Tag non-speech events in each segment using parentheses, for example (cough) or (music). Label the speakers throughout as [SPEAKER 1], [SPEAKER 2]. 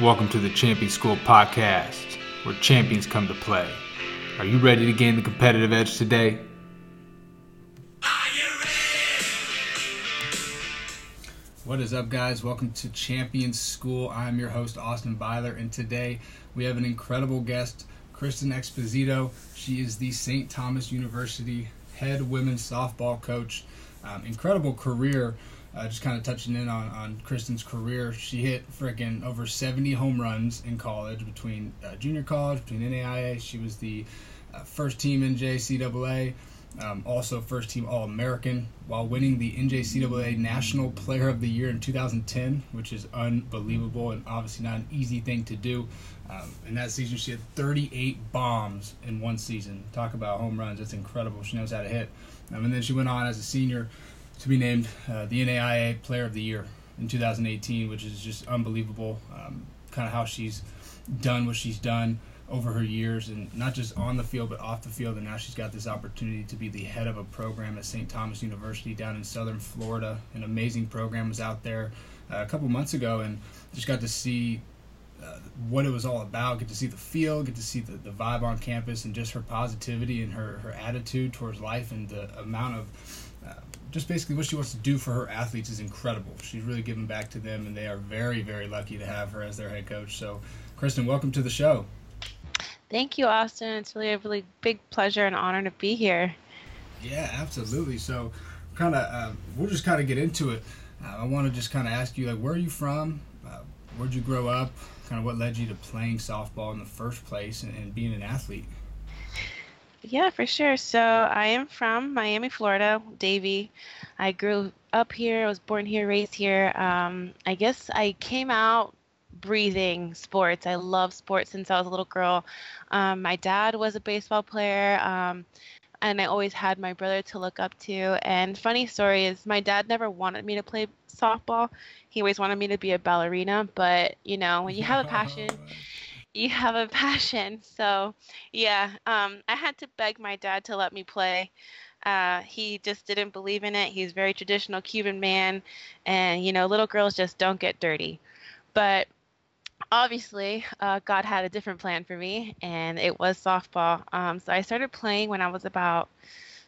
[SPEAKER 1] Welcome to the Champion School podcast, where champions come to play. Are you ready to gain the competitive edge today? Are you ready? What is up, guys? Welcome to Champion School. I'm your host, Austin Byler, and today we have an incredible guest, Kristen Exposito. She is the St. Thomas University head women's softball coach. Um, incredible career. Uh, just kind of touching in on, on Kristen's career. She hit freaking over 70 home runs in college between uh, junior college, between NAIA. She was the uh, first team NJCAA. Um, also, first team All American while winning the NJCAA National Player of the Year in 2010, which is unbelievable and obviously not an easy thing to do. Um, in that season, she had 38 bombs in one season. Talk about home runs, that's incredible. She knows how to hit. Um, and then she went on as a senior to be named uh, the NAIA Player of the Year in 2018, which is just unbelievable. Um, kind of how she's done what she's done over her years, and not just on the field but off the field. And now she's got this opportunity to be the head of a program at St. Thomas University down in Southern Florida. An amazing program was out there uh, a couple months ago, and just got to see uh, what it was all about. Get to see the field, get to see the, the vibe on campus, and just her positivity and her, her attitude towards life, and the amount of just basically what she wants to do for her athletes is incredible. She's really giving back to them, and they are very, very lucky to have her as their head coach. So, Kristen, welcome to the show.
[SPEAKER 2] Thank you, Austin. It's really a really big pleasure and honor to be here.
[SPEAKER 1] Yeah, absolutely. So, kind of, uh, we'll just kind of get into it. Uh, I want to just kind of ask you, like, where are you from? Uh, where'd you grow up? Kind of what led you to playing softball in the first place and, and being an athlete?
[SPEAKER 2] Yeah, for sure. So I am from Miami, Florida, Davie. I grew up here. I was born here, raised here. Um, I guess I came out breathing sports. I love sports since I was a little girl. Um, my dad was a baseball player, um, and I always had my brother to look up to. And funny story is, my dad never wanted me to play softball. He always wanted me to be a ballerina. But you know, when you have a passion. (laughs) you have a (laughs) passion. So, yeah, um, I had to beg my dad to let me play. Uh, he just didn't believe in it. He's a very traditional Cuban man, and you know, little girls just don't get dirty. But obviously, uh, God had a different plan for me, and it was softball. Um, so I started playing when I was about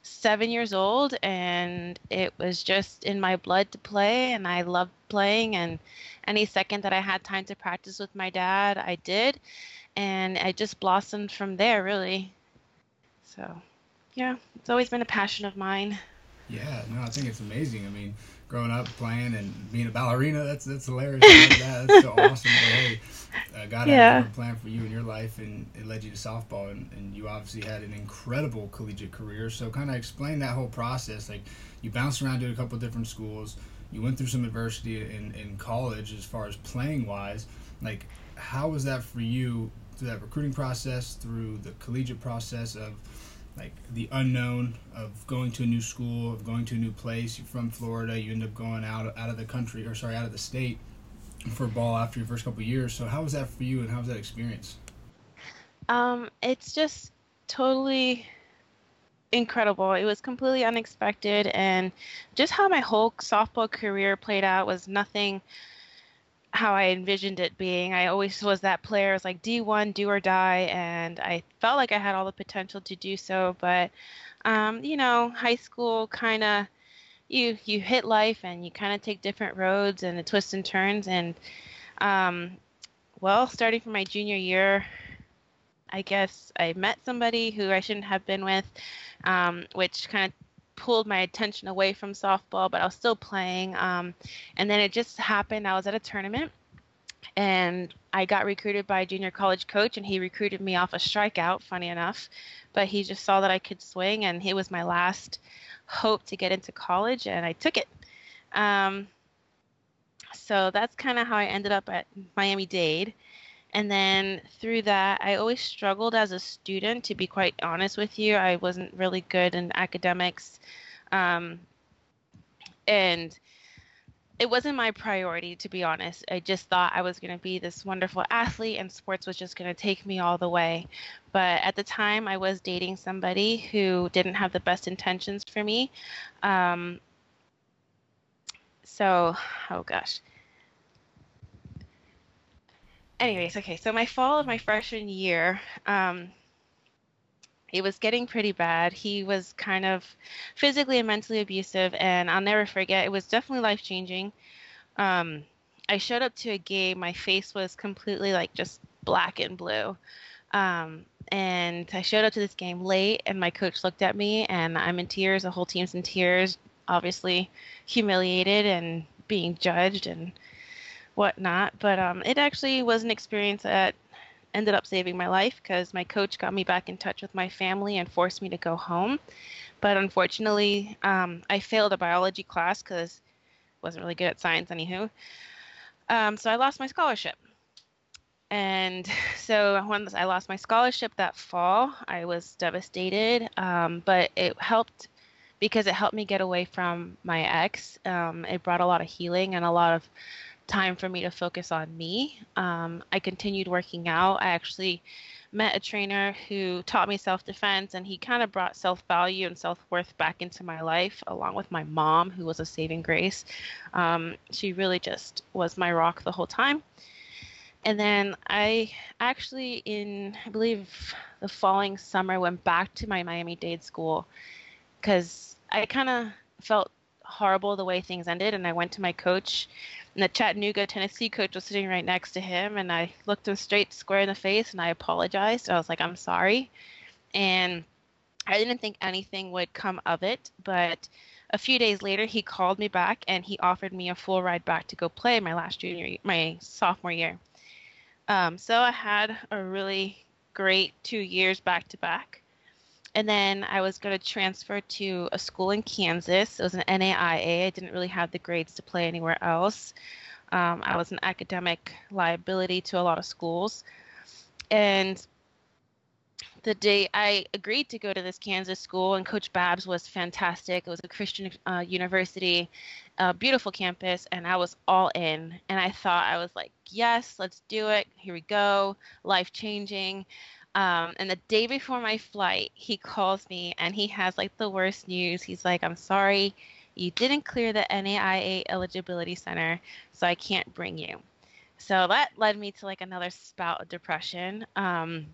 [SPEAKER 2] seven years old, and it was just in my blood to play, and I loved playing. And any second that I had time to practice with my dad, I did, and I just blossomed from there, really. So, yeah, it's always been a passion of mine.
[SPEAKER 1] Yeah, no, I think it's amazing. I mean, growing up playing and being a ballerina, that's that's hilarious. that. That's so (laughs) awesome. But hey, uh, God yeah. had a plan for you in your life, and it led you to softball, and, and you obviously had an incredible collegiate career. So, kind of explain that whole process. Like, you bounced around to a couple different schools. You went through some adversity in, in college as far as playing wise. Like, how was that for you through that recruiting process, through the collegiate process of like the unknown of going to a new school, of going to a new place. You're from Florida, you end up going out out of the country or sorry, out of the state for ball after your first couple years. So how was that for you, and how was that experience?
[SPEAKER 2] Um, it's just totally incredible. It was completely unexpected, and just how my whole softball career played out was nothing how I envisioned it being. I always was that player. It was like D1, do or die, and I felt like I had all the potential to do so. But, um, you know, high school kind of you you hit life and you kind of take different roads and the twists and turns. And, um, well, starting from my junior year, I guess I met somebody who I shouldn't have been with, um, which kind of pulled my attention away from softball, but I was still playing. Um, and then it just happened. I was at a tournament and I got recruited by a junior college coach, and he recruited me off a strikeout, funny enough. But he just saw that I could swing, and it was my last hope to get into college, and I took it. Um, so that's kind of how I ended up at Miami Dade. And then through that, I always struggled as a student, to be quite honest with you. I wasn't really good in academics. Um, and it wasn't my priority, to be honest. I just thought I was going to be this wonderful athlete and sports was just going to take me all the way. But at the time, I was dating somebody who didn't have the best intentions for me. Um, so, oh gosh anyways, okay. So my fall of my freshman year, um, it was getting pretty bad. He was kind of physically and mentally abusive, and I'll never forget. It was definitely life changing. Um, I showed up to a game. My face was completely like just black and blue. Um, and I showed up to this game late, and my coach looked at me, and I'm in tears. The whole team's in tears, obviously humiliated and being judged and whatnot. But um, it actually was an experience that ended up saving my life because my coach got me back in touch with my family and forced me to go home. But unfortunately, um, I failed a biology class because wasn't really good at science, anywho. Um, so I lost my scholarship. And (laughs) so when I lost my scholarship that fall, I was devastated. Um, but it helped because it helped me get away from my ex. Um, it brought a lot of healing and a lot of time for me to focus on me. Um, I continued working out. I actually met a trainer who taught me self defense, and he kind of brought self value and self worth back into my life, along with my mom, who was a saving grace. Um, she really just was my rock the whole time. And then I actually, in I believe the following summer, went back to my Miami Dade school because I kind of felt horrible the way things ended, and I went to my coach and the Chattanooga, Tennessee coach was sitting right next to him, and I looked him straight square in the face and I apologized. I was like, I'm sorry. And I didn't think anything would come of it, but a few days later he called me back and he offered me a full ride back to go play my last junior my sophomore year. Um, so I had a really great two years back to back. And then I was going to transfer to a school in Kansas. It was an NAIA. I didn't really have the grades to play anywhere else. Um, I was an academic liability to a lot of schools. And the day I agreed to go to this Kansas school, and Coach Babs was fantastic. It was a Christian uh, university, beautiful campus, and I was all in. And I thought, I was like, yes, let's do it. Here we go. Life changing. Um, and the day before my flight, he calls me and he has like the worst news. He's like, I'm sorry, you didn't clear the NAIA eligibility center, so I can't bring you. So that led me to like another spout of depression. Um,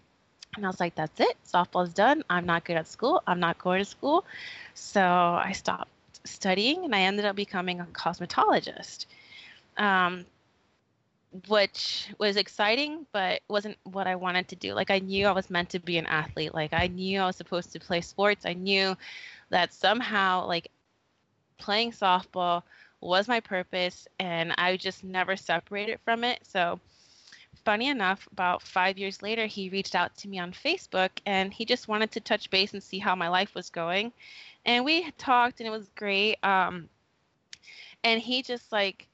[SPEAKER 2] and I was like, that's it. Softball's done. I'm not good at school. I'm not going to school. So I stopped studying and I ended up becoming a cosmetologist. Um, which was exciting, but wasn't what I wanted to do. Like I knew I was meant to be an athlete. Like I knew I was supposed to play sports. I knew that somehow like playing softball was my purpose and I just never separated from it. So funny enough, about five years later, he reached out to me on Facebook and he just wanted to touch base and see how my life was going. And we talked and it was great. Um, and he just like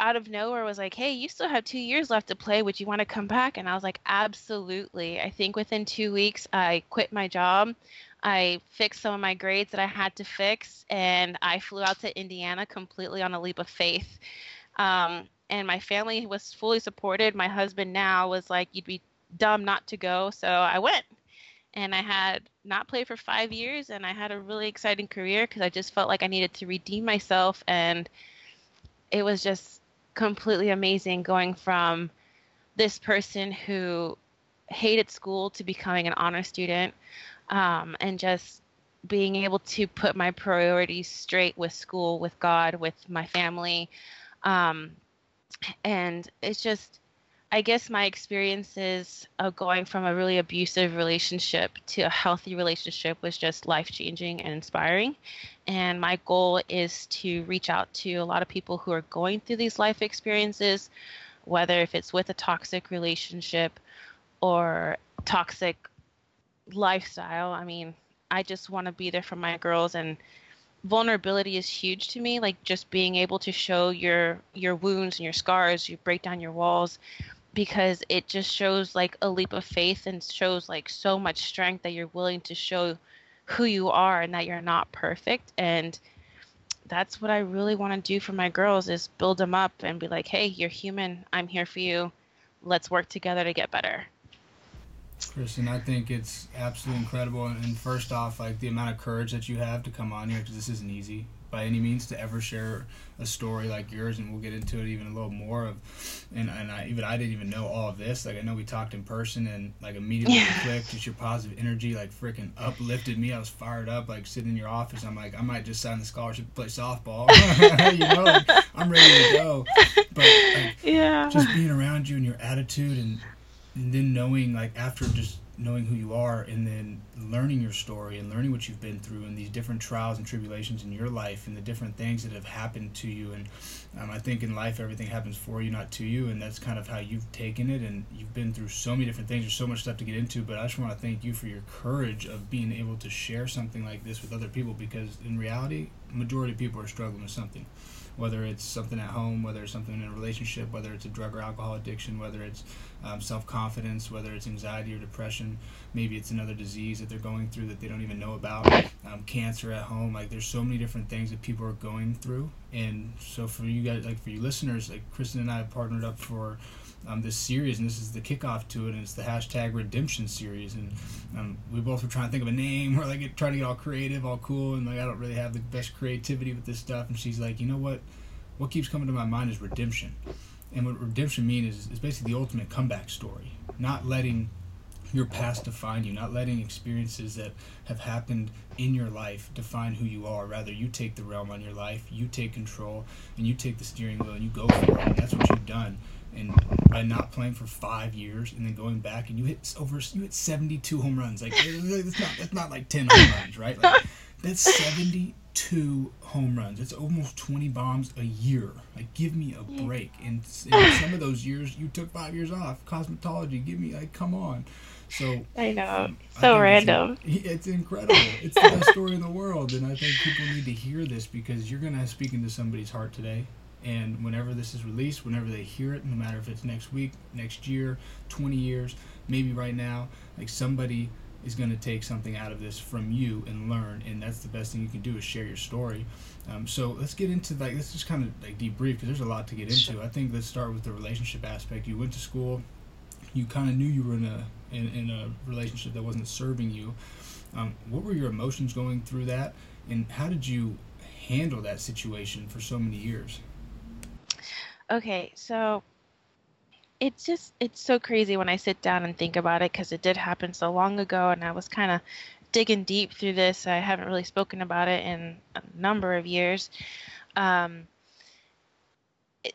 [SPEAKER 2] out of nowhere was like, "Hey, you still have two years left to play. Would you want to come back?" And I was like, "Absolutely." I think within two weeks, I quit my job. I fixed some of my grades that I had to fix, and I flew out to Indiana completely on a leap of faith. Um, and my family was fully supported. My husband now was like, "You'd be dumb not to go," so I went. And I had not played for five years, and I had a really exciting career because I just felt like I needed to redeem myself and it was just completely amazing going from this person who hated school to becoming an honor student um, and just being able to put my priorities straight with school, with God, with my family. Um, and it's just, I guess my experiences of going from a really abusive relationship to a healthy relationship was just life changing and inspiring. And my goal is to reach out to a lot of people who are going through these life experiences, whether if it's with a toxic relationship or toxic lifestyle. I mean, I just want to be there for my girls and vulnerability is huge to me like just being able to show your your wounds and your scars you break down your walls because it just shows like a leap of faith and shows like so much strength that you're willing to show who you are and that you're not perfect and that's what I really want to do for my girls is build them up and be like, "Hey, you're human. I'm here for you. Let's work together to get better."
[SPEAKER 1] Kristen, I think it's absolutely incredible. And first off, like the amount of courage that you have to come on here because this isn't easy. By any means to ever share a story like yours, and we'll get into it even a little more of. And and I even I didn't even know all of this. Like I know we talked in person, and like immediately yeah. clicked. Just your positive energy, like freaking uplifted me. I was fired up, like sitting in your office. I'm like, I might just sign the scholarship to play softball. (laughs) you know, like, I'm ready to go. But like, yeah, just being around you and your attitude, and and then knowing like after just knowing who you are and then learning your story and learning what you've been through and these different trials and tribulations in your life and the different things that have happened to you. And um, i think in life everything happens for you not to you. And that's kind of how you've taken it. And you've been through so many different things. There's so much stuff to get into. But i just want to thank you for your courage of being able to share something like this with other people because in reality majority of people are struggling with something whether it's something at home, whether it's something in a relationship, whether it's a drug or alcohol addiction, whether it's um, self confidence, whether it's anxiety or depression, maybe it's another disease that they're going through that they don't even know about, um, cancer at home. Like there's so many different things that people are going through, and so for you guys, like for you listeners, like Kristen and I have partnered up for um, this series, and this is the kickoff to it, and it's the hashtag Redemption series. And um, we both were trying to think of a name. (laughs) We're like trying to get all creative, all cool, and like I don't really have the best creativity with this stuff. And she's like, you know what? What keeps coming to my mind is redemption. And what redemption means is, is basically the ultimate comeback story. Not letting your past define you, not letting experiences that have happened in your life define who you are. Rather, you take the realm on your life, you take control, and you take the steering wheel and you go for it. And that's what you've done and by not playing for five years and then going back and you hit over you hit 72 home runs. Like (laughs) that's not that's not like 10 home runs right? Like that's 72 home runs. That's almost 20 bombs a year. Like give me a break. And, and some of those years you took five years off. Cosmetology give me like come on. So
[SPEAKER 2] I know, um, so I random. (laughs)
[SPEAKER 1] It's, it's, incredible. It's the best story in the world, and I think people need to hear this because you're gonna speak into somebody's heart today, and whenever this is released, whenever they hear it, no matter if it's next week, next year, 20 years, maybe right now, like somebody is going to take something out of this from you and learn and that's the best thing you can do is share your story. Um, so let's get into like let's just kind of like debrief because there's a lot to get into. I think let's start with the relationship aspect. You went to school you kind of knew you were in a in, in a relationship that wasn't serving you. Um, what were your emotions going through that and how did you handle that situation for so many years
[SPEAKER 2] Okay, so it's just it's so crazy when I sit down and think about it because it did happen so long ago, and I was kind of digging deep through this. I haven't really spoken about it in a number of years. Um, it,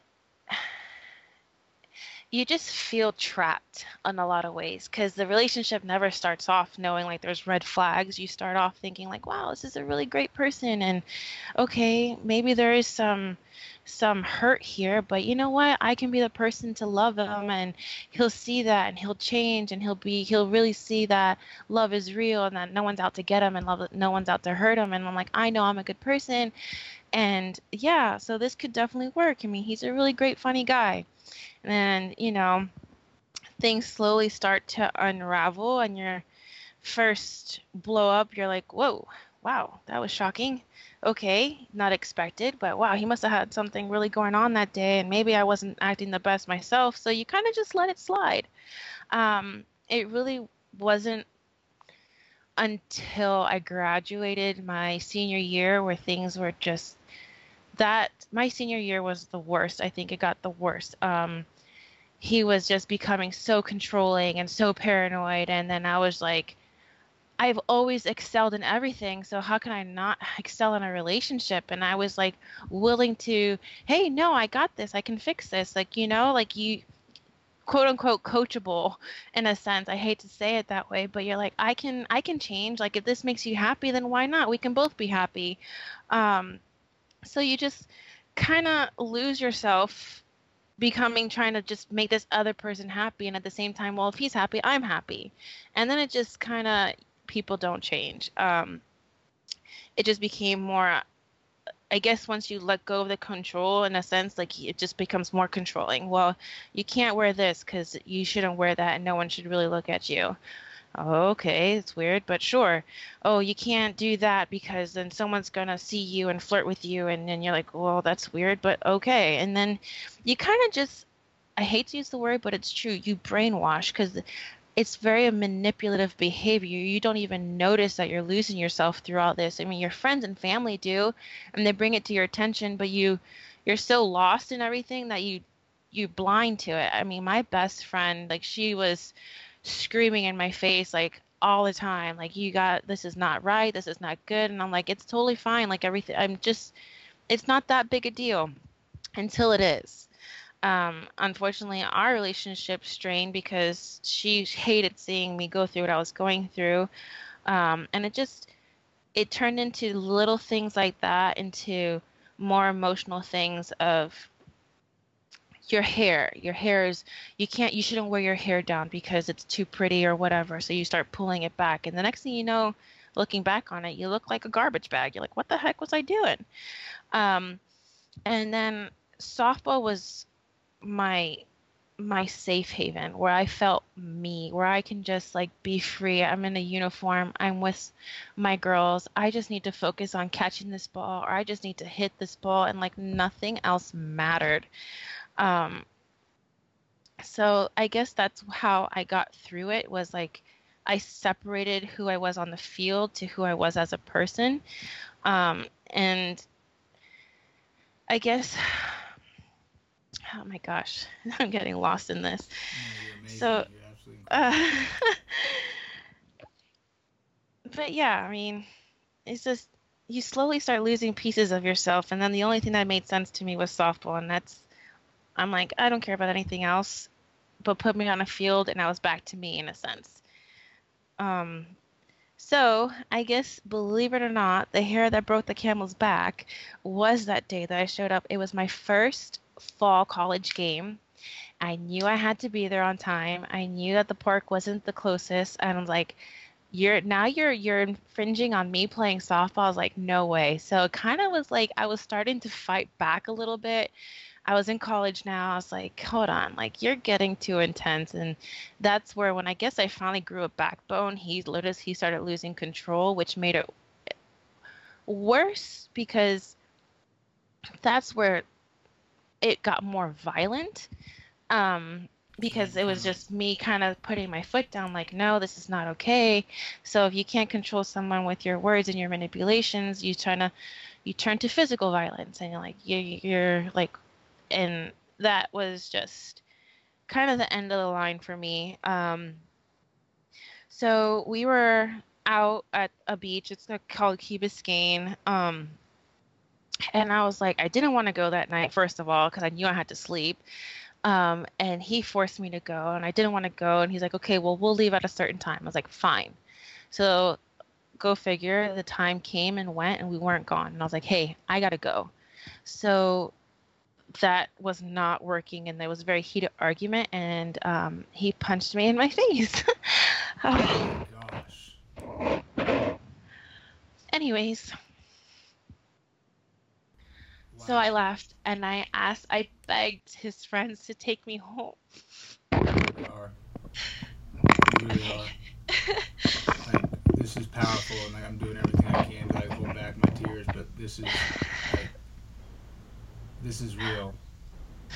[SPEAKER 2] you just feel trapped in a lot of ways because the relationship never starts off knowing like there's red flags. You start off thinking like, wow, this is a really great person, and okay, maybe there is some some hurt here, but you know what? I can be the person to love him and he'll see that and he'll change and he'll be he'll really see that love is real and that no one's out to get him and love no one's out to hurt him and I'm like, I know I'm a good person. And yeah, so this could definitely work. I mean, he's a really great funny guy. And then, you know, things slowly start to unravel and your first blow up, you're like, "Whoa, wow, that was shocking." okay, not expected, but wow, he must have had something really going on that day, and maybe I wasn't acting the best myself. So you kind of just let it slide. Um, it really wasn't until I graduated my senior year where things were just that my senior year was the worst. I think it got the worst. Um, he was just becoming so controlling and so paranoid, and then I was like, I've always excelled in everything, so how can I not (laughs) excel in a relationship? And I was like willing to, hey, no, I got this. I can fix this. Like, you know, like you quote unquote coachable in a sense. I hate to say it that way, but you're like, I can I can change. Like if this makes you happy, then why not? We can both be happy. Um so you just kind of lose yourself becoming trying to just make this other person happy and at the same time well if he's happy i'm happy and then it just kind of people don't change. Um, it just became more. I guess once you let go of the control, in a sense, like it just becomes more controlling. Well, you can't wear this because you shouldn't wear that, and no one should really look at you. okay, it's weird, but sure. Oh, you can't do that because then someone's gonna see you and flirt with you, and then you're like, well, that's weird, but okay. And then you kind of just, I hate to use the word, but it's true. You brainwash because it's very manipulative behavior. You don't even notice that you're losing yourself through all this. I mean, your friends and family do, and they bring it to your attention, but you you're so lost in everything that you you blind to it. I mean, my best friend, like she was screaming in my face like all the time, like you got this is not right, this is not good, and I'm like it's totally fine. Like everything, I'm just it's not that big a deal until it is. Um, unfortunately, our relationship strained because she hated seeing me go through what I was going through, um, and it just it turned into little things like that into more emotional things of your hair. Your hair is you can't you shouldn't wear your hair down because it's too pretty or whatever. So you start pulling it back. And the next thing you know looking back on it you look like a garbage bag. You're like what the heck was i doing? Um, and then softball was my my safe haven where I felt me, where I can just like be free. I'm in a uniform, I'm with my girls. I just need to focus on catching this ball or I just need to hit this ball and like nothing else mattered. Um so I guess that's how I got through it was like I separated who I was on the field to who I was as a person. Um and I guess oh my gosh, (laughs) I'm getting lost in this. so, uh, (laughs) but yeah, I mean, it's just you slowly start losing pieces of yourself, and then the only thing that made sense to me was softball, and that's I'm like I don't care about anything else, but put me on a field, and I was back to me in a sense. Um, so I guess, believe it or not, the hair that broke the camel's back was that day that I showed up. It was my first fall college game. I knew I had to be there on time. I knew that the park wasn't the closest, and I'm like, "You're now you're you're infringing on me playing softball." I was like, "No way!" So it kind of was like I was starting to fight back a little bit. I was in college now. I was like, "Hold on, like you're getting too intense," and that's where when I guess I finally grew a backbone. He noticed he started losing control, which made it worse because that's where it got more violent um, because it was just me kind of putting my foot down like no this is not okay. So if you can't control someone with your words and your manipulations you try to you turn to physical violence and you're like you, you're like and that was just kind of the end of the line for me um, so we were out at a beach it's called key biscayne um, and I was like, I didn't want to go that night, first of all, because I knew I had to sleep. Um, and he forced me to go, and I didn't want to go. And he's like, okay, well, we'll leave at a certain time. I was like, fine. So go figure, the time came and went, and we weren't gone. And I was like, hey, I got to go. So that was not working, and there was a very heated argument, and um, he punched me in my (laughs) face. (sighs) oh, gosh. Anyways, so I left and I asked, I begged his friends to take me home.
[SPEAKER 1] You really are. You really are. like, this is powerful and like I'm doing everything I can to like hold back my tears, but this is like, this is real.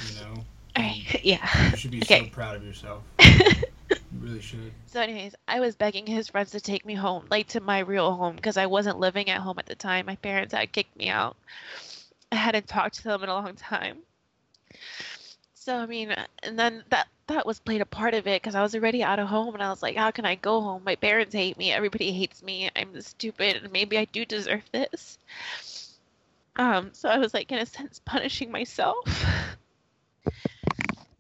[SPEAKER 1] You know?
[SPEAKER 2] Um, yeah.
[SPEAKER 1] You should be okay. so proud of yourself. (laughs) you really should.
[SPEAKER 2] So, anyways, I was begging his friends to take me home, like to my real home, because I wasn't living at home at the time. My parents had kicked me out. I hadn't talked to them in a long time. So I mean, and then that that was played a part of it because I was already out of home and I was like, how can I go home? My parents hate me. Everybody hates me. I'm stupid and maybe I do deserve this. Um, so I was like, in a sense, (laughs) punishing myself. (laughs)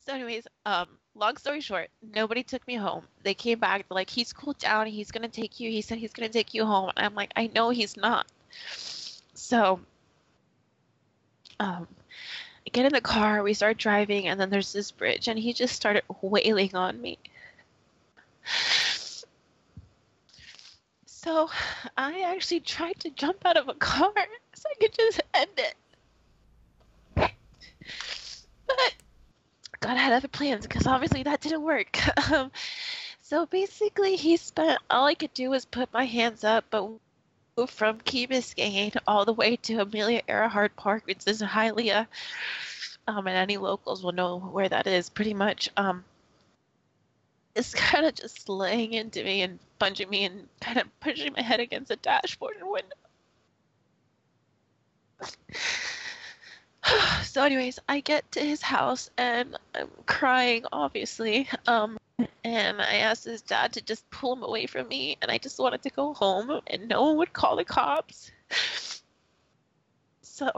[SPEAKER 2] so, anyways, um, long story short, nobody took me home. They came back. They're like, he's cooled down. He's gonna take you. He said he's gonna take you home. And I'm like, I know he's not. So um, get in the car, we start driving, and then there's this bridge, and he just started wailing on me. So I actually tried to jump out of a car (laughs) so I could just end it. But God had other plans because obviously that didn't work. (laughs) Um, so basically, he spent all I could do was put my hands up, but from Key Biscayne all the way to Amelia Earhart Park, which is Hialeah. Um, and any locals will know where that is pretty much. Um, is (laughs) kind of just laying into me and punching me and kind of pushing my head against the dashboard and window. (sighs) so anyways i get to his house and i'm crying obviously um and i asked his dad to just pull him away from me and i just wanted to go home and no one would call the cops (laughs) so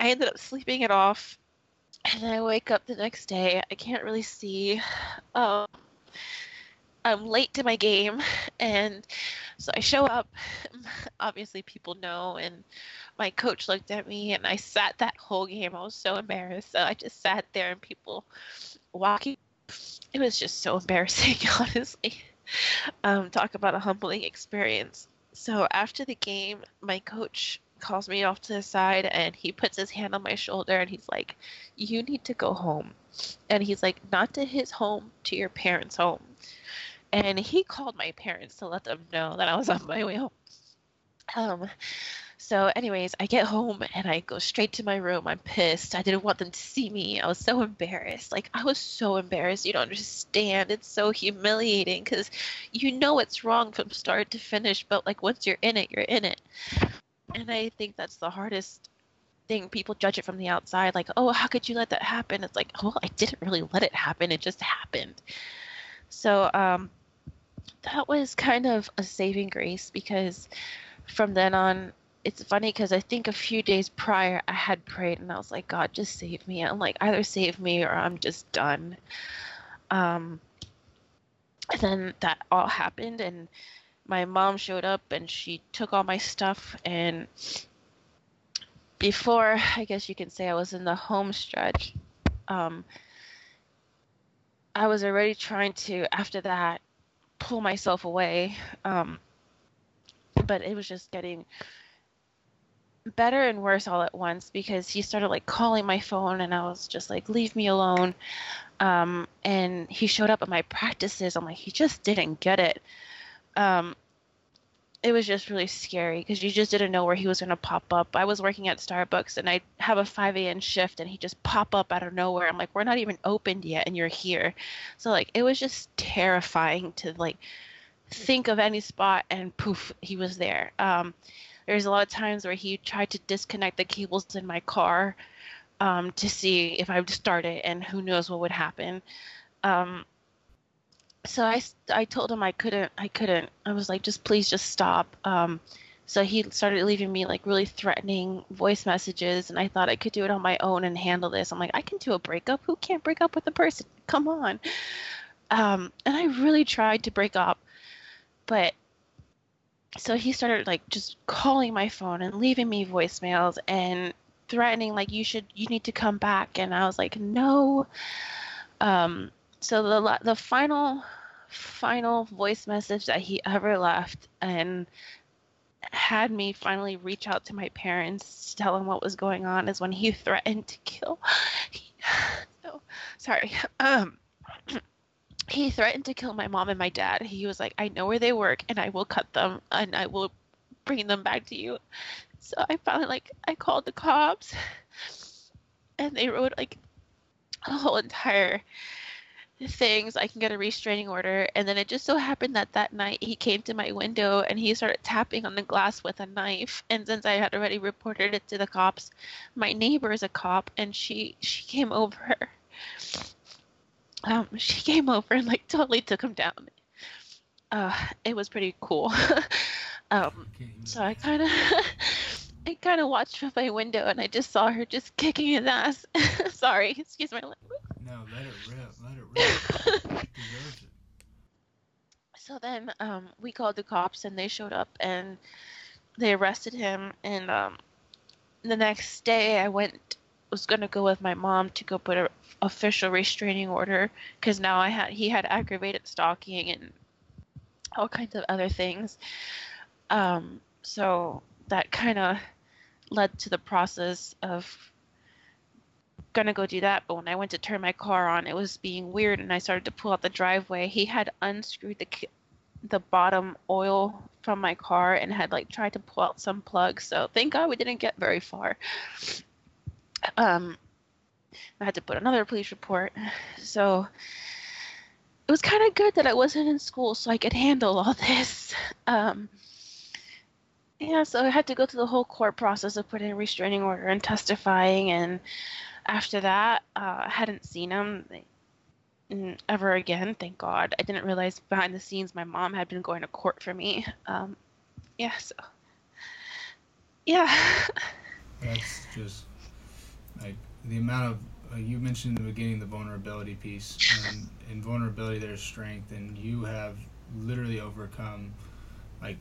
[SPEAKER 2] i ended up sleeping it off and i wake up the next day i can't really see um I'm late to my game, and so I show up. (laughs) Obviously, people know, and my coach looked at me, and I sat that whole game. I was so embarrassed, so I just sat there, and people walking. It was just so embarrassing, (laughs) honestly. Um, talk about a humbling experience. So after the game, my coach calls me off to the side and he puts his hand on my shoulder and he's like, You need to go home. And he's like, Not to his home, to your parents' home and he called my parents to let them know that I was on my way home. Um, so, anyways, I get home and I go straight to my room. I'm pissed. I didn't want them to see me. I was so embarrassed. Like, I was so embarrassed. You don't understand. It's so humiliating because you know it's wrong from start to finish, but like once you're in it, you're in it. And I think that's the hardest thing. People judge it from the outside, like, oh, how could you let that happen? It's like, oh, I didn't really let it happen. It just happened. So, um, that was kind of a saving grace because from then on it's funny because I think a few days prior I had prayed and I was like, God, just save me. I'm like, either save me or I'm just done. Um, and then that all happened and my mom showed up and she took all my stuff and before I guess you can say I was in the home stretch, um, I was already trying to after that pull myself away. Um, but it was just getting better and worse all at once because he started like calling my phone and I was just like, leave me alone. Um, and he showed up at my practices. I'm like, he just didn't get it. Um, it was just really scary because you just didn't know where he was going to pop up. I was working at Starbucks and I have a 5 a.m. shift and he just pop up out of nowhere. I'm like, we're not even opened yet and you're here. So like it was just terrifying to like think of any spot and poof, he was there. Um, there's a lot of times where he tried to disconnect the cables in my car um, to see if I would start it and who knows what would happen. Um, so I, I told him I couldn't I couldn't. I was like just please just stop. Um, so he started leaving me like really threatening voice messages and I thought I could do it on my own and handle this. I'm like I can do a breakup. Who can't break up with a person? Come on. Um, and I really tried to break up but so he started like just calling my phone and leaving me voicemails and threatening like you should you need to come back. And I was like no. Um so the the final final voice message that he ever left and had me finally reach out to my parents to tell them what was going on is when he threatened to kill (laughs) so sorry. Um he threatened to kill my mom and my dad he was like i know where they work and i will cut them and i will bring them back to you so i finally like i called the cops (laughs) and they wrote like a whole entire things, I can get a restraining order. And then it just so happened that that night he came to my window and he started tapping on the glass with a knife. And since I had already reported it to the cops, my neighbor is a cop and she she came over. Um, (laughs) she came over and like totally took him down. Uh, it was pretty cool. (laughs) um, so I kind of. (laughs) I kind of watched from my window and I just saw her just kicking his ass. Sorry, excuse my language.
[SPEAKER 1] No, let it rip. Let it rip. it.
[SPEAKER 2] So then um, we called the cops and they showed up and they arrested him. And um, the next day I went, was going to go with my mom to go put a official restraining order because now I had he had aggravated stalking and all kinds of other things. Um, so that kind of led to the process of gonna go do that, but when I went to turn my car on, it was being weird, and I started to pull out the driveway. He had unscrewed the the bottom oil from my car and had like tried to pull out some plugs. So thank God we didn't get very far. Um, I had to put another police report. So it was kind of good that I wasn't in school so I could handle all (laughs) this. Um, yeah, so I had to go through the whole court process of putting a restraining order and testifying, and after that, uh, I hadn't seen him ever again. Thank God. I didn't realize behind the scenes my mom had been going to court for me. Um, yeah, so yeah. (laughs)
[SPEAKER 1] That's just like the amount of uh, you mentioned in the beginning the vulnerability piece. And in vulnerability, there's strength, and you have literally overcome like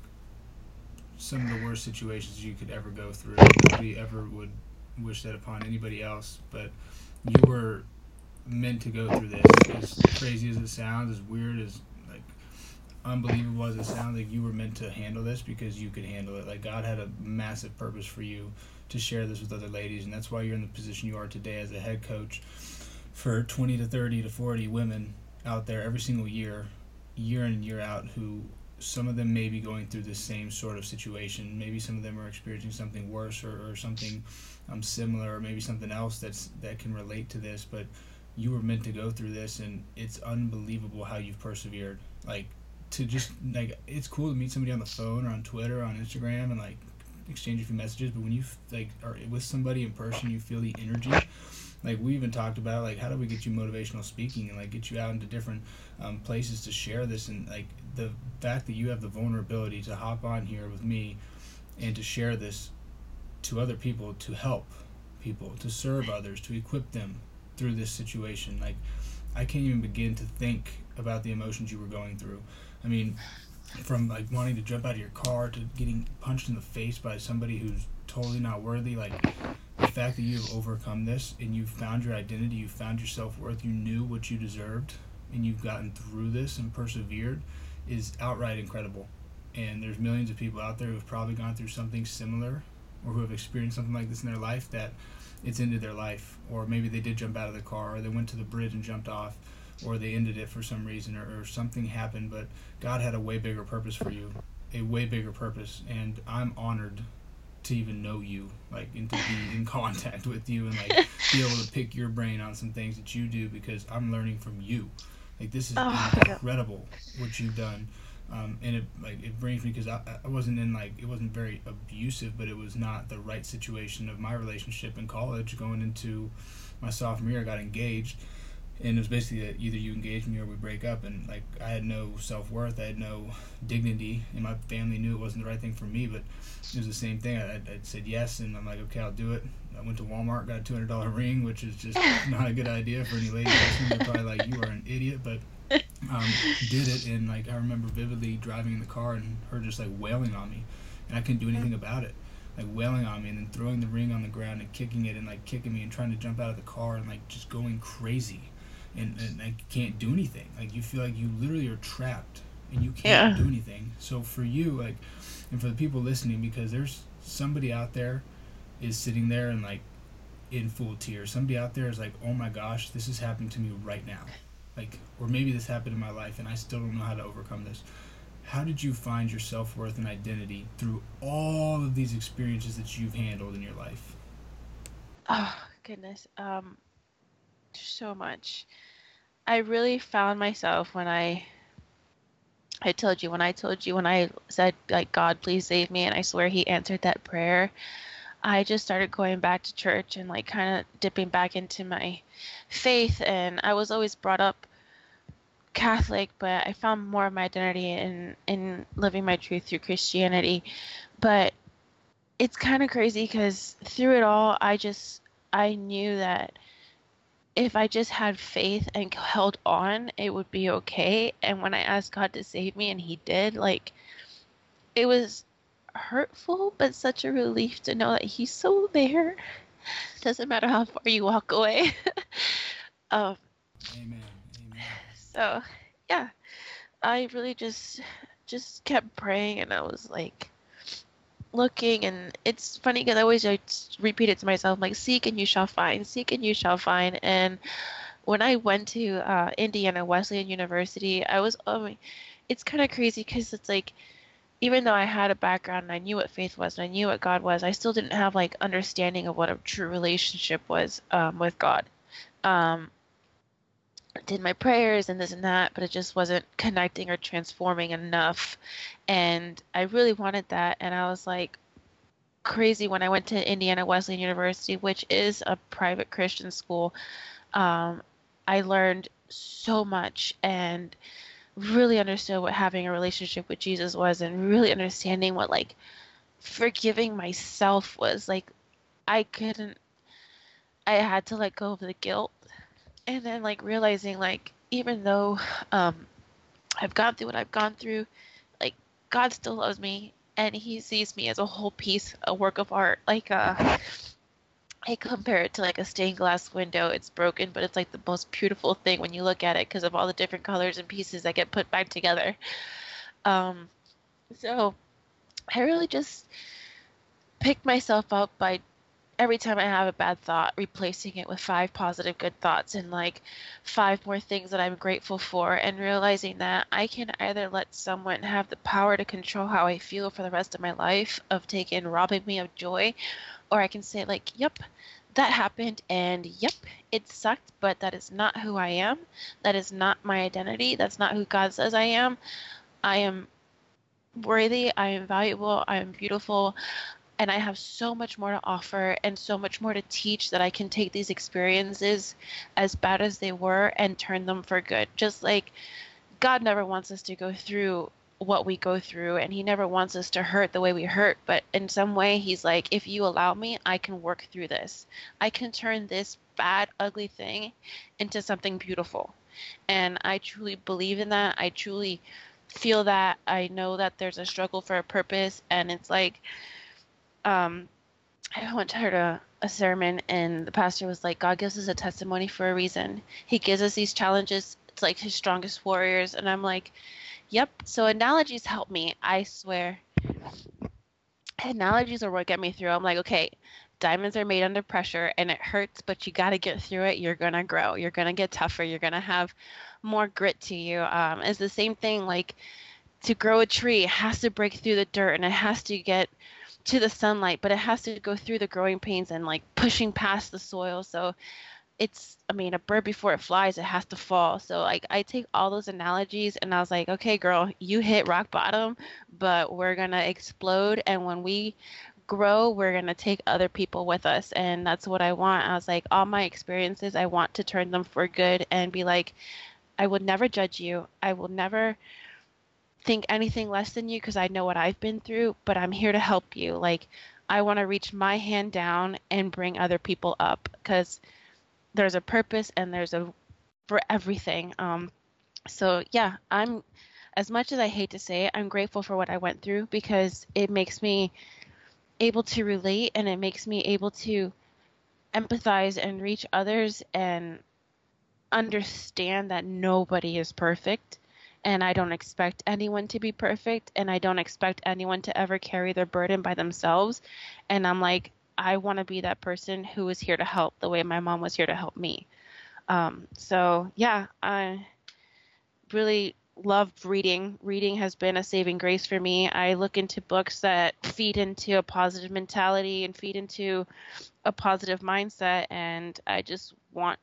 [SPEAKER 1] some of the worst situations you could ever go through. Nobody ever would wish that upon anybody else, but you were meant to go through this. As crazy as it sounds, as weird as like unbelievable as it sounds, like you were meant to handle this because you could handle it. Like God had a massive purpose for you to share this with other ladies, and that's why you're in the position you are today as a head coach for 20 to 30 to 40 women out there every single year, year in and year out, who some of them may be going through the same sort of situation. Maybe some of them are experiencing something worse or, or something um, similar, or maybe something else that's that can relate to this. But you were meant to go through this, and it's unbelievable how you've persevered. Like to just like it's cool to meet somebody on the phone or on Twitter or on Instagram and like exchange a few messages, but when you like are with somebody in person, you feel the energy. Like we even talked about, like how do we get you motivational speaking and like get you out into different um, places to share this, and like the fact that you have the vulnerability to hop on here with me and to share this to other people, to help people, to serve others, to equip them through this situation. Like I can't even begin to think about the emotions you were going through. I mean, from like wanting to jump out of your car to getting punched in the face by somebody who's totally not worthy like the fact that you've overcome this and you've found your identity you found your self-worth you knew what you deserved and you've gotten through this and persevered is outright incredible. And there's millions of people out there who've probably gone through something similar or who have experienced something like this in their life that it's into their life. Or maybe they did jump out of the car or they went to the bridge and jumped off or they ended it for some reason or, or something happened but god had a way bigger purpose for you a way bigger purpose and i'm honored to even know you like and to be (laughs) in contact with you and like (laughs) be able to pick your brain on some things that you do because i'm learning from you. Like this is oh, incredible what you've done um, and it like it brings me because I, I wasn't in like it wasn't very abusive but it was not the right situation of my relationship in college. Going into my sophomore year i got engaged and it was basically that either you engage me or we break up. And like i had no self-worth. I had no dignity. And my family knew it wasn't the right thing for me but it was the same thing. I, I said yes and i'm like okay i'll do it. I went to walmart got a $200 (laughs) ring which is just (laughs) not a good idea for any ladies they're probably like you are an idiot but um, did it. And like i remember vividly driving in the car and her just like wailing on me. And i couldn't do anything about it. Like wailing on me and then throwing the ring on the ground and kicking it and like kicking me and trying to jump out of the car and like just going crazy and, and I can't do anything. Like you feel like you literally are trapped and you can't yeah. do anything. So for you, like, and for the people listening, because there's somebody out there is sitting there and like in full tears. Somebody out there is like, oh my gosh, this is happening to me right now. Like, or maybe this happened in my life and I still don't know how to overcome this. How did you find your self worth and identity through all of these experiences that you've handled in your life?
[SPEAKER 2] Oh goodness, um, so much. I really found myself when I I told you when I told you when I said like God please save me and I swear he answered that prayer. I just started going back to church and like kind of dipping back into my faith and I was always brought up Catholic, but I found more of my identity in in living my truth through Christianity. But it's kind of crazy because through it all, I just I knew that if I just had faith and held on, it would be okay. And when I asked God to save me and He did, like, it was hurtful, but such a relief to know that He's so there. (laughs) Doesn't matter how far you walk away. (laughs) um, Amen. Amen. So, yeah, I really just just kept praying, and I was like, looking and it's funny because I always like, repeat it to myself like seek and you shall find seek and you shall find. And when I went to uh, Indiana Wesleyan University I was um, it's kind of crazy because it's like even though I had a background and I knew what faith was and I knew what God was I still didn't have like understanding of what a true relationship was um, with God. Um, did my prayers and this and that, but it just wasn't connecting or transforming enough. And I really wanted that. And I was like crazy when I went to Indiana Wesleyan University, which is a private Christian school. Um, I learned so much and really understood what having a relationship with Jesus was and really understanding what like forgiving myself was. Like I couldn't I had to let go of the guilt and then like realizing like even though um I've gone through what I've gone through, like God still loves me and he sees me as a whole piece, a work of art. Like uh I compare it to like a stained glass window. It's broken, but it's like the most beautiful thing when you look at it because of all the different colors and pieces that get put back together. Um so I really just picked myself up by every time I have a bad thought, replacing it with five positive good thoughts and like five more things that I'm grateful for, and realizing that I can either let someone have the power to control how I feel for the rest of my life, of taking robbing me of joy, or I can say, like, yep, that happened, and yep, it sucked, but that is not who I am. That is not my identity. That's not who God says I am. I am worthy. I am valuable. I am beautiful and I have so much more to offer and so much more to teach that I can take these experiences as bad as they were and turn them for good. Just like God never wants us to go through what we go through and he never wants us to hurt the way we hurt, but in some way he's like if you allow me, I can work through this. I can turn this bad ugly thing into something beautiful. And I truly believe in that. I truly feel that. I know that there's a struggle for a purpose and it's like um, I went to heard a, a sermon, and the pastor was like, God gives us a testimony for a reason. He gives us these challenges. It's like his strongest warriors. And I'm like, yep. So analogies help me. I swear. Analogies are what get me through. I'm like, okay, diamonds are made under pressure and it hurts, but you got to get through it. You're going to grow. You're going to get tougher. You're going to have more grit to you. Um, it's the same thing like to grow a tree, it has to break through the dirt and it has to get to the sunlight, but it has to go through the growing pains and like pushing past the soil. So it's I mean, a bird before it flies, it has to fall. So like I take all those analogies and I was like, okay, girl, you hit rock bottom, but we're gonna explode and when we grow, we're gonna take other people with us. And that's what I want. I was like, all my experiences, I want to turn them for good and be like, I will never judge you. I will never think anything less than you because I know what I've been through, but I'm here to help you. Like, I want to reach my hand down and bring other people up because there's a purpose and there's a for everything. Um, so yeah, I'm as much as I hate to say it, I'm grateful for what I went through because it makes me able to relate and it makes me able to empathize and reach others and understand that nobody is perfect and I don't expect anyone to be perfect and I don't expect anyone to ever carry their burden by themselves. And I'm like, I want to be that person who is here to help the way my mom was here to help me. Um, so yeah, I really love reading. Reading has been a saving grace for me. I look into books that feed into a positive mentality and feed into a positive mindset, and I just want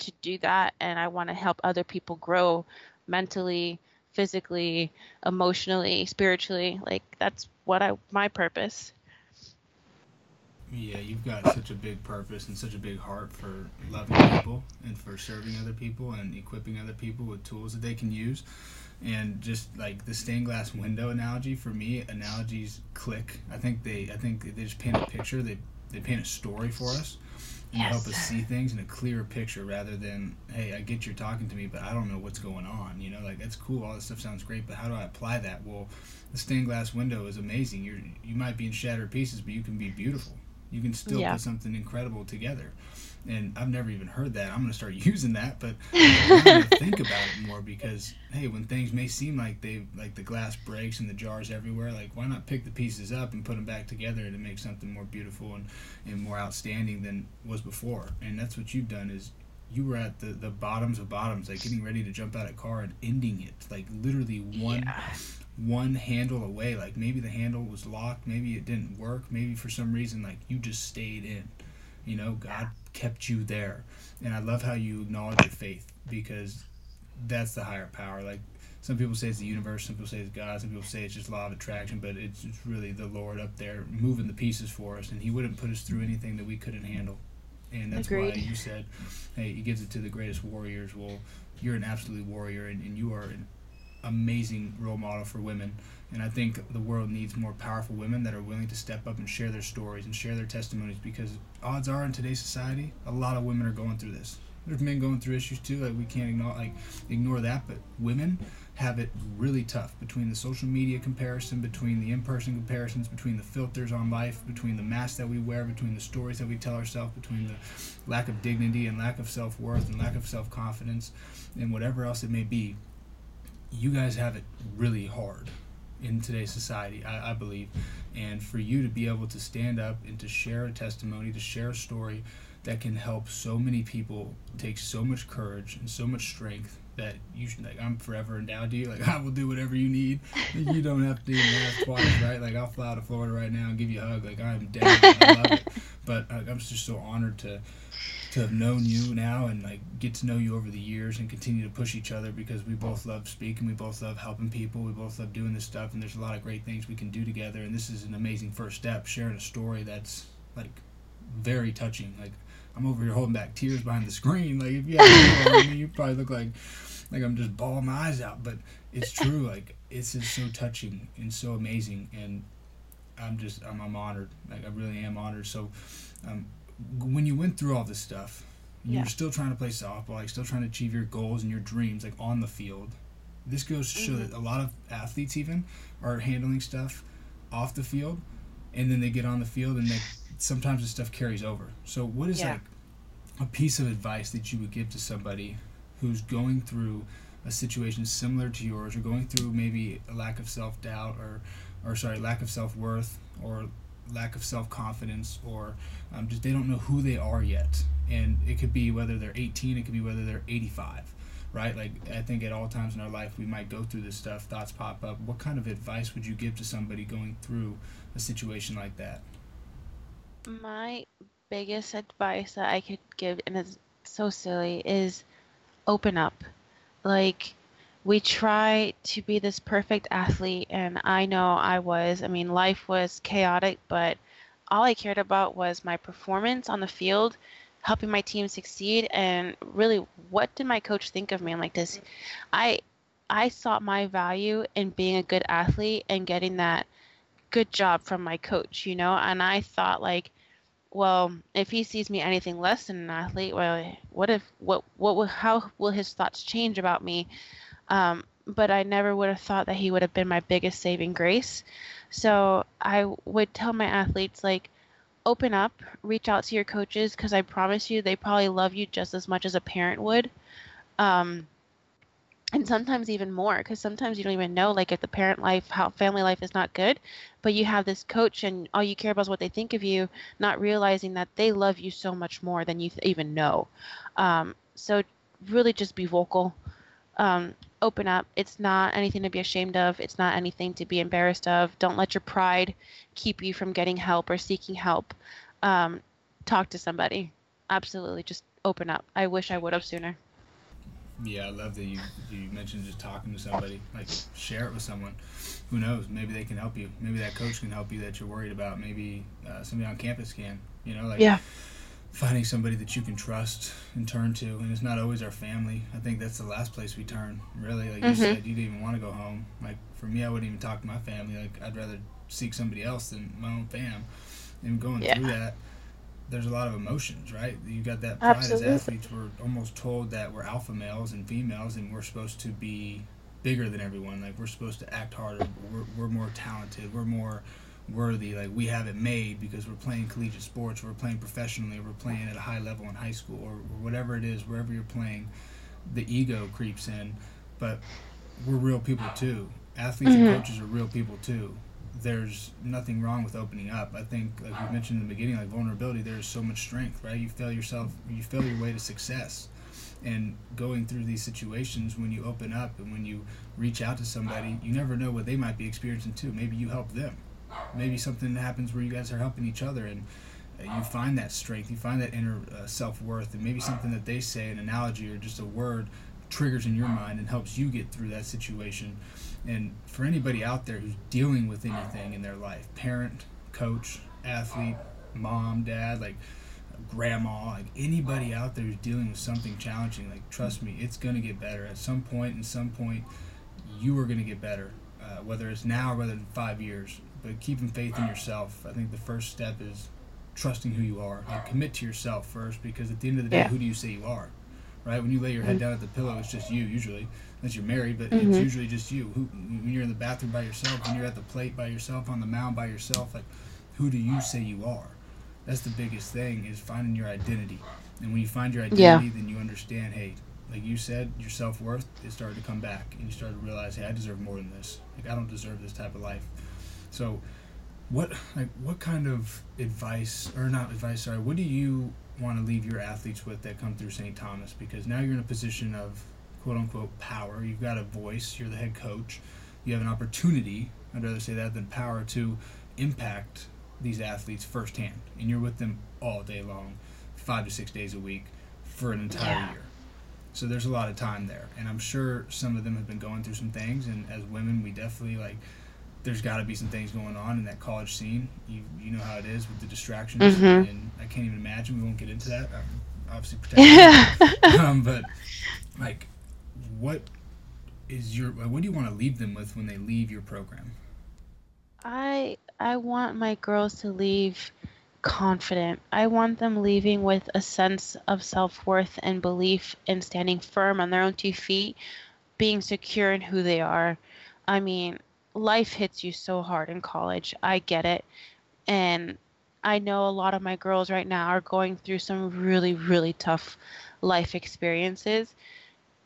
[SPEAKER 2] to do that and I want to help other people grow mentally, physically, emotionally, spiritually. Like that's what I my purpose.
[SPEAKER 1] Yeah, you've got such a big purpose and such a big heart for loving people and for serving other people and equipping other people with tools that they can use. And just like the stained glass window analogy for me, analogies click. I think they I think they just paint a picture. They they paint a story for us and yes. help us see things in a clearer picture rather than hey i get you're talking to me but i don't know what's going on you know like that's cool all this stuff sounds great but how do i apply that well the stained glass window is amazing you're you might be in shattered pieces but you can be beautiful you can still yeah. put something incredible together and I've never even heard that. I'm gonna start (laughs) using that, but I'm gonna (laughs) think about it more because hey, when things may seem like they like the glass breaks and the jars everywhere, like why not pick the pieces up and put them back together to make something more beautiful and, and more outstanding than was before? And that's what you've done is you were at the, the bottoms of bottoms, like getting ready to jump out of car and ending it, like literally one yeah. one handle away. Like maybe the handle was locked, maybe it didn't work, maybe for some reason like you just stayed in you know god kept you there. And I love how you acknowledge your faith because that's the higher power. Like some people say it's the universe, some people say it's God, some people say it's just law of attraction, but it's, it's really the Lord up there moving the pieces for us, and He wouldn't put us through anything that we couldn't handle. And that's Agreed. why you said, "Hey, He gives it to the greatest warriors." Well, you're an absolute warrior, and, and you are an amazing role model for women. And I think the world needs more powerful women that are willing to step up and share their stories and share their testimonies because odds are in today's society, a lot of women are going through this. There's men going through issues too, like we can't ignore like ignore that, but women have it really tough between the social media comparison, between the in-person comparisons, between the filters on life, between the masks that we wear, between the stories that we tell ourselves, between the lack of dignity and lack of self-worth and lack of self-confidence and whatever else it may be. You guys have it really hard in today's society, I, I believe. And for you to be able to stand up and to share a testimony, to share a story that can help so many people takes so much courage and so much strength that you should like I'm forever endowed to you. Like (laughs) I will do whatever you need. you don't have to even ask twice, right? Like I'll fly out to Florida right now and give you a hug. Like I'm down. I love it. But uh, I'm just so honored to to have known you now and like get to know you over the years and continue to push each other because we both love speaking, we both love helping people, we both love doing this stuff, and there's a lot of great things we can do together. And this is an amazing first step, sharing a story that's like very touching. Like I'm over here holding back tears behind the screen. Like if you had I mean, you probably look like like I'm just bawling my eyes out. But it's true. Like it's just so touching and so amazing, and I'm just I'm, I'm honored. Like I really am honored. So um, when you went through all this stuff, yeah. you're still trying to play softball, like still trying to achieve your goals and your dreams, like on the field. This goes to show mm-hmm. that a lot of athletes even are handling stuff off the field, and then they get on the field and they (sighs) sometimes the stuff carries over. So, what is yeah. like a piece of advice that you would give to somebody who's going through a situation similar to yours, or going through maybe a lack of self doubt, or, or sorry, lack of self worth, or lack of self confidence, or um, just they don't know who they are yet, and it could be whether they're 18, it could be whether they're 85 right? Like I think at all times in our life we might go through this stuff, thoughts pop up. What kind of advice would you give to somebody going through a situation like that?
[SPEAKER 2] My biggest advice that I could give, and it's so silly, is open up. Like, we try to be this perfect athlete, and I know I was. I mean, life was chaotic, but all I cared about was my performance on the field, helping my team succeed, and really, what did my coach think of me? I'm like this. I I sought my value in being a good athlete and getting that good job from my coach, you know? And I thought like, well, if he sees me anything less than an athlete, well, what if what what will how will his thoughts change about me? Um, but I never would have thought that he would have been my biggest saving grace. So I would tell my athletes like open up, reach out to your coaches because I promise you they probably love you just as much as a parent would. Um, and sometimes even more because sometimes you don't even know like if the parent life how family life is not good but you have this coach and all you care about is what they think of you not realizing that they love you so much more than you th- even know um, so really just be vocal um, open up it's not anything to be ashamed of it's not anything to be embarrassed of don't let your pride keep you from getting help or seeking help um, talk to somebody absolutely just open up i wish i would have sooner
[SPEAKER 1] yeah, I love that you you mentioned just talking to somebody, like share it with someone. Who knows? Maybe they can help you. Maybe that coach can help you that you're worried about. Maybe uh, somebody on campus can. You know, like
[SPEAKER 2] yeah.
[SPEAKER 1] Finding somebody that you can trust and turn to. And it's not always our family. I think that's the last place we turn. Really, like mm-hmm. you said, you didn't even want to go home. Like for me, I wouldn't even talk to my family. Like I'd rather seek somebody else than my own fam. And going yeah. through that there's a lot of emotions, right? You got that pride Absolutely. as athletes. We're almost told that we're alpha males and females, and we're supposed to be bigger than everyone. Like we're supposed to act harder. We're, we're more talented. We're more worthy. Like we have it made because we're playing collegiate sports. We're playing professionally. We're playing at a high level in high school or, or whatever it is. Wherever you're playing, the ego creeps in. But we're real people too. Athletes mm-hmm. and coaches are real people too there's nothing wrong with opening up. I think, like you mentioned in the beginning, like vulnerability, there's so much strength, right? You fail yourself, you fail your way to success. And going through these situations, when you open up and when you reach out to somebody, you never know what they might be experiencing too. Maybe you help them. Maybe something happens where you guys are helping each other. And you find that strength, you find that inner uh, self worth, and maybe something that they say, an analogy or just a word, triggers in your mind and helps you get through that situation. And for anybody out there who's dealing with anything in their life, parent, coach, athlete, mom, dad, like grandma, like anybody out there who's dealing with something challenging, like trust me, it's gonna get better at some point. In some point, you are gonna get better, uh, whether it's now or whether in five years. But keeping faith in yourself, I think the first step is trusting who you are. Like commit to yourself first, because at the end of the day,
[SPEAKER 2] Yeah.
[SPEAKER 1] who do you say you are? Right? When you lay your head down at the pillow, it's just you usually. Unless you're married, but it's
[SPEAKER 2] Mhm.
[SPEAKER 1] usually just you. Who, when you're in the bathroom by yourself, when you're at the plate by yourself, on the mound by yourself, like who do you say you are? That's the biggest thing is finding your identity. And when you find your
[SPEAKER 2] Yeah.
[SPEAKER 1] identity, then you understand, hey, like you said, your self worth is starting to come back, and you start to realize, hey, I deserve more than this. Like I don't deserve this type of life. So, what like what kind of advice or not advice? Sorry, what do you want to leave your athletes with that come through St. Thomas? Because now you're in a position of quote unquote power. You've got a voice. You're the head coach. You have an opportunity. I'd rather say that than power to impact these athletes firsthand, and you're with them all day long, five to six days a week, for an entire
[SPEAKER 2] Yeah.
[SPEAKER 1] year. So there's a lot of time there, and I'm sure some of them have been going through some things. And as women, we definitely like. There's got to be some things going on in that college scene. You you know how it is with the distractions,
[SPEAKER 2] Mhm.
[SPEAKER 1] and I can't even imagine. We won't get into that. I'm obviously protecting. (laughs) um, but like, what is your what do you want to leave them with when they leave your program?
[SPEAKER 2] I I want my girls to leave confident. I want them leaving with a sense of self-worth and belief in standing firm on their own two feet, being secure in who they are. I mean, life hits you so hard in college. I get it. And I know a lot of my girls right now are going through some really, really tough life experiences,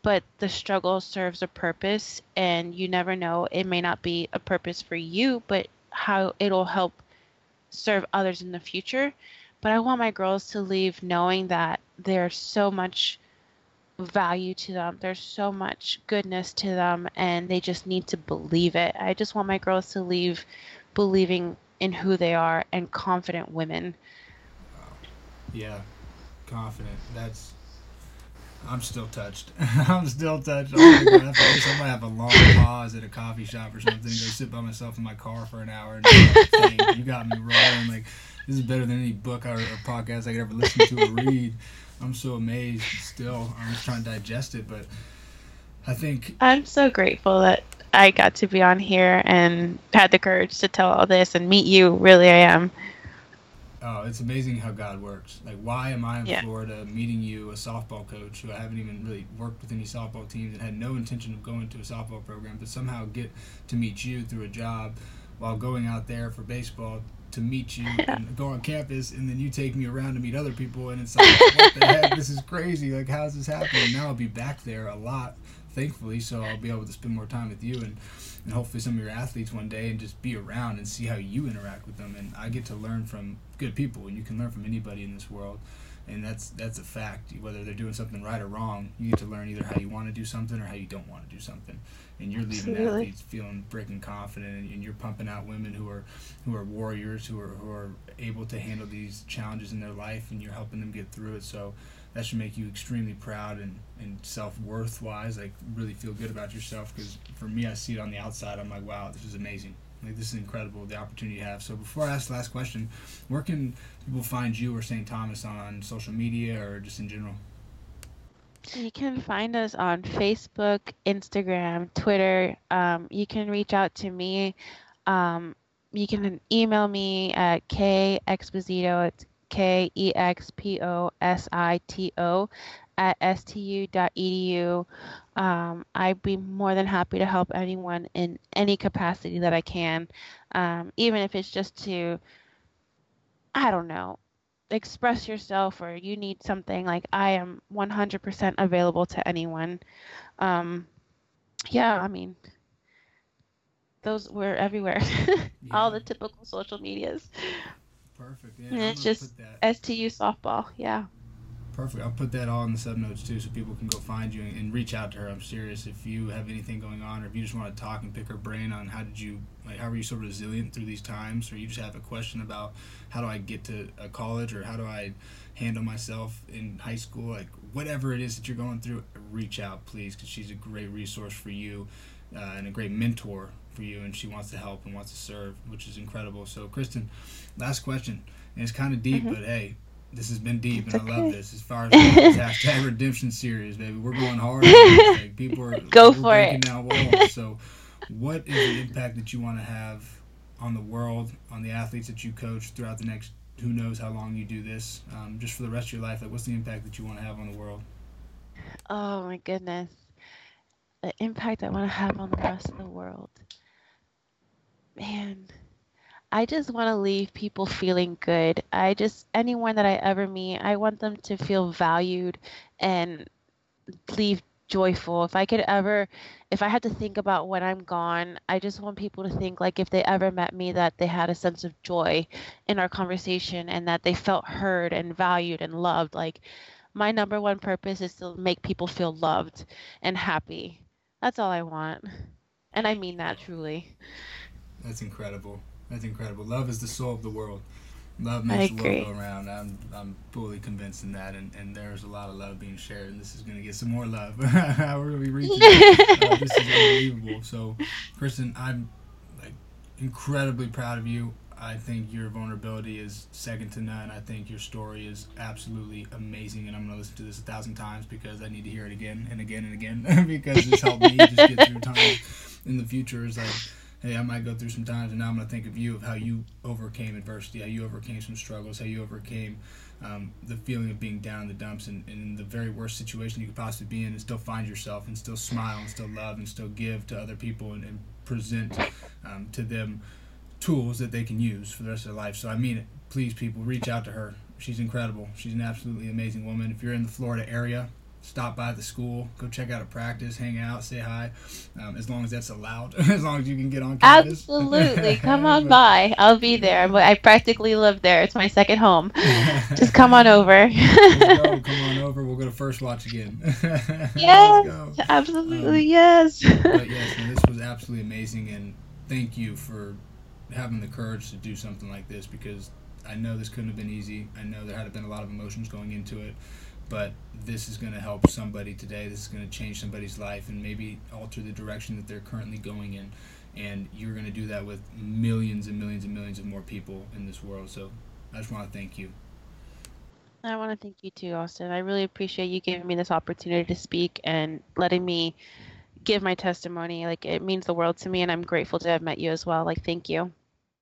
[SPEAKER 2] but the struggle serves a purpose, and you never know. It may not be a purpose for you, but how it'll help serve others in the future. But I want my girls to leave knowing that there's so much value to them, there's so much goodness to them, and they just need to believe it. I just want my girls to leave believing in who they are and confident women.
[SPEAKER 1] Yeah, confident. That's. I'm still touched. (laughs) I'm still touched. I'm gonna go after this. I might have a long pause at a coffee shop or something. Go sit by myself in my car for an hour. And be like, "Dang, you got me rolling. Like this is better than any book or, or podcast I could ever listen to or read. I'm so amazed. Still, I'm just trying to digest it. But I think
[SPEAKER 2] I'm so grateful that I got to be on here and had the courage to tell all this and meet you. Really, I am.
[SPEAKER 1] Oh, it's amazing how God works. Like, why am I in
[SPEAKER 2] Yeah.
[SPEAKER 1] Florida meeting you, a softball coach who I haven't even really worked with any softball teams and had no intention of going to a softball program, but somehow get to meet you through a job while going out there for baseball to meet you (laughs) and go on campus, and then you take me around to meet other people, and it's like, what the heck? (laughs) This is crazy. Like, how's this happening? Now I'll be back there a lot, thankfully, so I'll be able to spend more time with you and and hopefully some of your athletes one day and just be around and see how you interact with them and I get to learn from good people and you can learn from anybody in this world and that's that's a fact. Whether they're doing something right or wrong you get to learn either how you want to do something or how you don't want to do something. And you're leaving
[SPEAKER 2] Absolutely.
[SPEAKER 1] athletes feeling freaking confident and, you're pumping out women who are who are warriors who are who are able to handle these challenges in their life and you're helping them get through it. So that should make you extremely proud and, and self-worth wise like really feel good about yourself. Because for me i see it on the outside. I'm like wow this is amazing like this is incredible the opportunity you have so before i ask the last question where can people find you or st thomas on social media or just in general
[SPEAKER 2] You can find us on Facebook, Instagram, Twitter. Um, you can reach out to me. Um, you can email me at kexposito. It's k e x p o s i t o at stu.edu. Um, I'd be more than happy to help anyone in any capacity that I can, um, even if it's just to, I don't know, express yourself or you need something like i am 100% available to anyone. Um yeah i mean those were everywhere. (laughs) All the typical social medias.
[SPEAKER 1] Perfect yeah,
[SPEAKER 2] And
[SPEAKER 1] I'm
[SPEAKER 2] it's just stu softball yeah
[SPEAKER 1] Perfect. I'll put that all in the sub notes too, so people can go find you and, and, reach out to her. I'm serious. If you have anything going on, or if you just want to talk and pick her brain on how did you, like, how were you so resilient through these times, or you just have a question about how do I get to a college, or how do I handle myself in high school, like whatever it is that you're going through, reach out, please, because she's a great resource for you uh, and a great mentor for you, and she wants to help and wants to serve, which is incredible. So, Kristen, last question, and it's kind of deep, mm-hmm. but hey this has been deep, and okay. I love this. As far as the (laughs) hashtag redemption series, baby, we're going hard. Like, people are (laughs)
[SPEAKER 2] go for it.
[SPEAKER 1] Down walls. So, what is the impact that you want to have on the world, on the athletes that you coach throughout the next who knows how long you do this, um, just for the rest of your life? Like, what's the impact that you want to have on the world?
[SPEAKER 2] Oh my goodness, the impact I want to have on the rest of the world, man. I just want to leave people feeling good. I just, anyone that I ever meet, I want them to feel valued and leave joyful. If I could ever, if I had to think about when I'm gone, I just want people to think like if they ever met me, that they had a sense of joy in our conversation and that they felt heard and valued and loved. Like, my number one purpose is to make people feel loved and happy. That's all I want. And I mean that truly.
[SPEAKER 1] That's incredible. That's incredible. Love is the soul of the world. Love makes the world go around. I'm I'm fully convinced in that, and, and there's a lot of love being shared, and this is going to get some more love. (laughs) Going to be reaching. uh, this is unbelievable. So, Kristen, I'm like incredibly proud of you. I think your vulnerability is second to none. I think your story is absolutely amazing, and I'm going to listen to this a thousand times because I need to hear it again and again and again (laughs) because it's helped me just get through time in the future. Is like hey, I might go through some times, and now I'm going to think of you of how you overcame adversity, how you overcame some struggles, how you overcame um, the feeling of being down in the dumps and, and, in the very worst situation you could possibly be in, and still find yourself, and still smile, and still love, and still give to other people, and, and present um, to them tools that they can use for the rest of their life. So I mean it. Please, people, reach out to her. She's incredible. She's an absolutely amazing woman. If you're in the Florida area, stop by the school, go check out a practice, hang out, say hi, um, as long as that's allowed, (laughs) as long as you can get on campus.
[SPEAKER 2] Absolutely, (laughs) come on by. I'll be there. I practically live there. It's my second home. (laughs) Just come on over.
[SPEAKER 1] go. Come on over. We'll go to first watch again.
[SPEAKER 2] yes, absolutely, um, yes.
[SPEAKER 1] but yes, this was absolutely amazing, and thank you for having the courage to do something like this because I know this couldn't have been easy. I know there had been a lot of emotions going into it but this is going to help somebody today. This is going to change somebody's life and maybe alter the direction that they're currently going in. And you're going to do that with millions and millions and millions of more people in this world. So I just want to thank you.
[SPEAKER 2] I want to thank you too, Austin. I really appreciate you giving me this opportunity to speak and letting me give my testimony. Like, it means the world to me, and I'm grateful to have met you as well. Like, thank you.